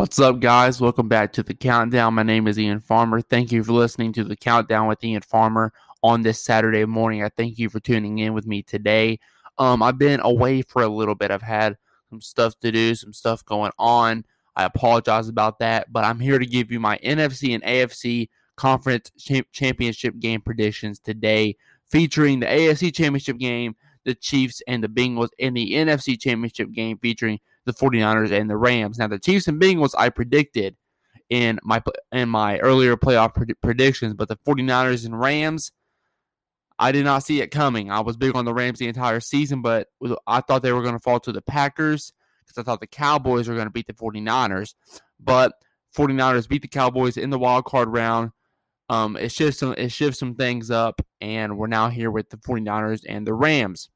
What's up, guys? Welcome back to the Countdown. My name is Ian Farmer. Thank you for listening to the Countdown with Ian Farmer on this Saturday morning. I thank you for tuning in with me today. Um, I've been away for a little bit. I've had some stuff to do, some stuff going on. I apologize about that, but I'm here to give you my NFC and AFC conference championship game predictions today, featuring the AFC championship game, the Chiefs and the Bengals, in the NFC championship game featuring the 49ers and the Rams. Now, the Chiefs and Bengals I predicted in my in my earlier playoff predictions, but the 49ers and Rams I did not see it coming. I was big on the Rams the entire season, but I thought they were going to fall to the Packers because I thought the Cowboys were going to beat the 49ers. But 49ers beat the Cowboys in the wild card round. Um, it shifts some it shifts some things up, and we're now here with the 49ers and the Rams.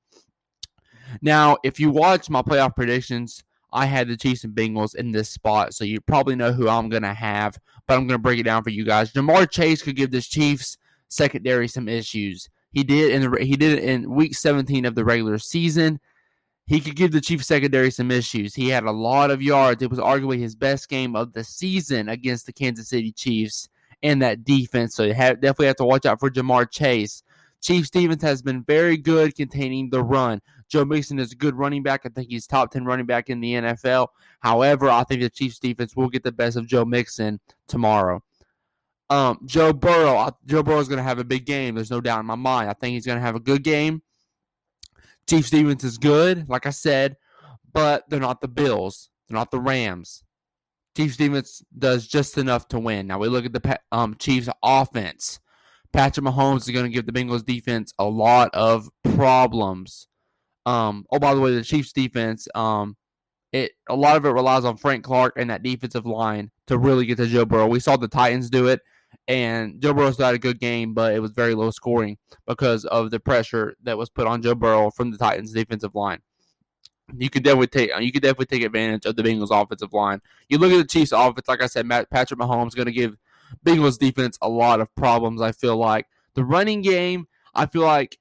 Now, if you watch my playoff predictions, I had the Chiefs and Bengals in this spot, so you probably know who I'm gonna have, but I'm gonna break it down for you guys. Ja'Marr Chase could give this Chiefs secondary some issues. He did in the he did it in week 17 of the regular season. He could give the Chiefs secondary some issues. He had a lot of yards. It was arguably his best game of the season against the Kansas City Chiefs and that defense. So you have, definitely have to watch out for Ja'Marr Chase. Chiefs defense has been very good containing the run. Joe Mixon is a good running back. I think he's top 10 running back in the NFL. However, I think the Chiefs defense will get the best of Joe Mixon tomorrow. Um, Joe Burrow. Joe Burrow is going to have a big game. There's no doubt in my mind. I think he's going to have a good game. Chiefs defense is good, like I said, but they're not the Bills. They're not the Rams. Chiefs defense does just enough to win. Now we look at the um, Chiefs offense. Patrick Mahomes is going to give the Bengals defense a lot of problems. Um, oh, by the way, the Chiefs defense, um, it a lot of it relies on Frank Clark and that defensive line to really get to Joe Burrow. We saw the Titans do it and Joe Burrow still had a good game, but it was very low scoring because of the pressure that was put on Joe Burrow from the Titans defensive line. You could definitely take you could definitely take advantage of the Bengals offensive line. You look at the Chiefs offense, like I said, Matt, Patrick Mahomes is going to give Bengals defense a lot of problems. I feel like the running game, I feel like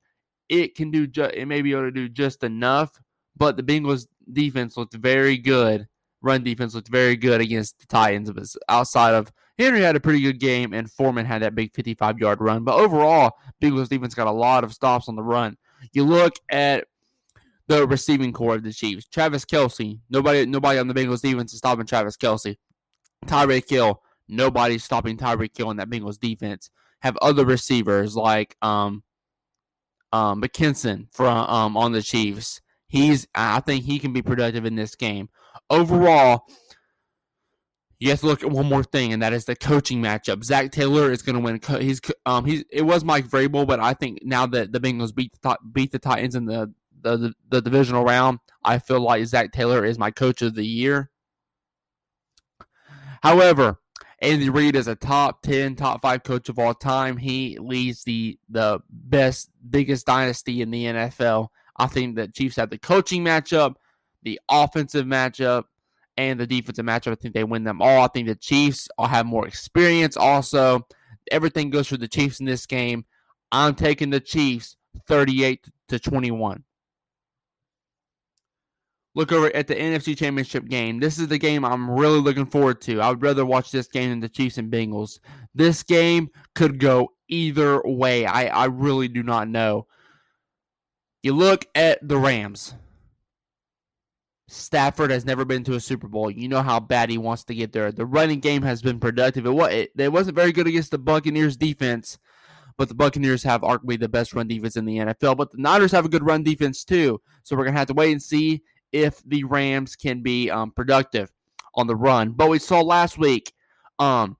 it can do ju- it may be able to do just enough, but the Bengals defense looked very good. Run defense looked very good against the Titans. But outside of Henry had a pretty good game, and Foreman had that big 55 yard run. But overall, Bengals defense got a lot of stops on the run. You look at the receiving corps of the Chiefs. Travis Kelce, nobody, nobody on the Bengals defense is stopping Travis Kelce. Tyreek Hill, nobody's stopping Tyreek Hill in that Bengals defense. Have other receivers like um, um, McKinson from um, on the Chiefs. He's, I think he can be productive in this game. Overall, you have to look at one more thing, and that is the coaching matchup. Zac Taylor is going to win. He's um he's it was Mike Vrabel, but I think now that the Bengals beat the beat the Titans in the the, the, the divisional round, I feel like Zac Taylor is my coach of the year. However, Andy Reid is a top ten, top five coach of all time. He leads the the best, biggest dynasty in the NFL. I think that Chiefs have the coaching matchup, the offensive matchup, and the defensive matchup. I think they win them all. I think the Chiefs have more experience also. Everything goes for the Chiefs in this game. I'm taking the Chiefs 38 to 21. Look over at the NFC Championship game. This is the game I'm really looking forward to. I would rather watch this game than the Chiefs and Bengals. This game could go either way. I, I really do not know. You look at the Rams. Stafford has never been to a Super Bowl. You know how bad he wants to get there. The running game has been productive. It, was, it, it wasn't very good against the Buccaneers defense, but the Buccaneers have arguably the best run defense in the NFL. But the Niners have a good run defense too. So we're going to have to wait and see if the Rams can be um, productive on the run. But we saw last week um,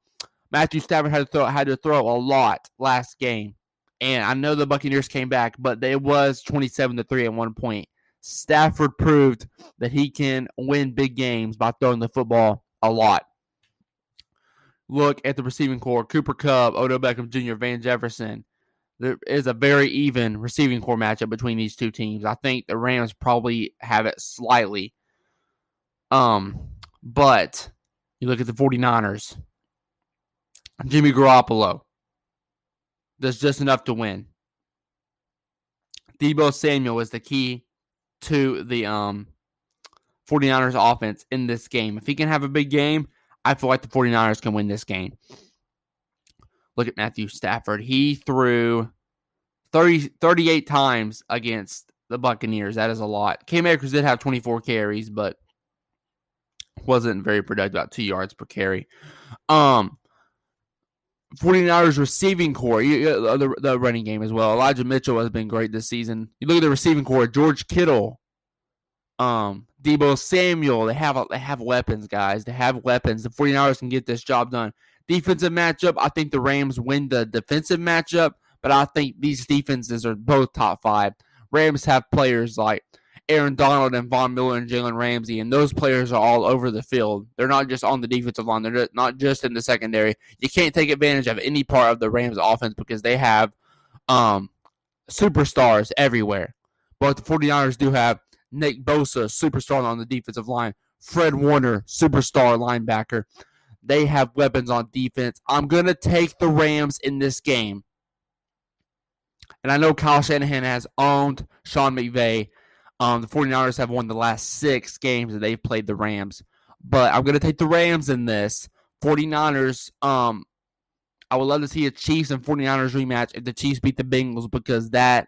Matthew Stafford had to throw had to throw a lot last game. And I know the Buccaneers came back, but it was 27 to 3 at one point. Stafford proved that he can win big games by throwing the football a lot. Look at the receiving corps Cooper Kupp, Odell Beckham Jr., Van Jefferson. There is a very even receiving corps matchup between these two teams. I think the Rams probably have it slightly. Um, but you look at the 49ers. Jimmy Garoppolo does just enough to win. Deebo Samuel is the key to the um 49ers offense in this game. If he can have a big game, I feel like the 49ers can win this game. Look at Matthew Stafford. He threw 30, 38 times against the Buccaneers. That is a lot. Cam Akers did have 24 carries, but wasn't very productive, about two yards per carry. Um, 49ers receiving corps, uh, the, the running game as well. Elijah Mitchell has been great this season. You look at the receiving corps, George Kittle, um, Deebo Samuel. They have they have weapons, guys. They have weapons. The 49ers can get this job done. Defensive matchup, I think the Rams win the defensive matchup, but I think these defenses are both top five. Rams have players like Aaron Donald and Von Miller and Jalen Ramsey, and those players are all over the field. They're not just on the defensive line. They're not just in the secondary. You can't take advantage of any part of the Rams offense because they have um, superstars everywhere. But the 49ers do have Nick Bosa, superstar on the defensive line. Fred Warner, superstar linebacker. They have weapons on defense. I'm going to take the Rams in this game. And I know Kyle Shanahan has owned Sean McVay um, the 49ers have won the last six games that they've played the Rams. But I'm going to take the Rams in this. 49ers, um, I would love to see a Chiefs and 49ers rematch if the Chiefs beat the Bengals because that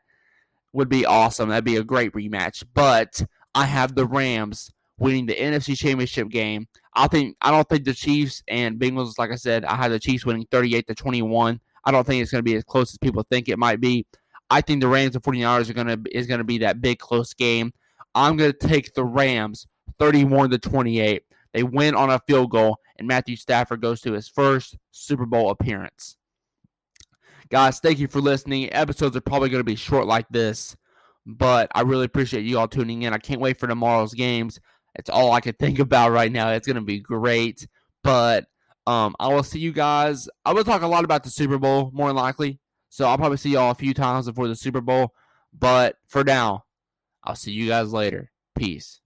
would be awesome. That'd be a great rematch. But I have the Rams winning the NFC Championship game. I think I don't think the Chiefs and Bengals, like I said, I have the Chiefs winning 38 to 21. I don't think it's going to be as close as people think it might be. I think the Rams and 49ers are gonna is gonna be that big close game. I'm gonna take the Rams 31 to 28. They win on a field goal, and Matthew Stafford goes to his first Super Bowl appearance. Guys, thank you for listening. Episodes are probably going to be short like this, but I really appreciate you all tuning in. I can't wait for tomorrow's games. It's all I can think about right now. It's going to be great. But um, I will see you guys. I will talk a lot about the Super Bowl, more than likely. So I'll probably see y'all a few times before the Super Bowl. But for now, I'll see you guys later. Peace.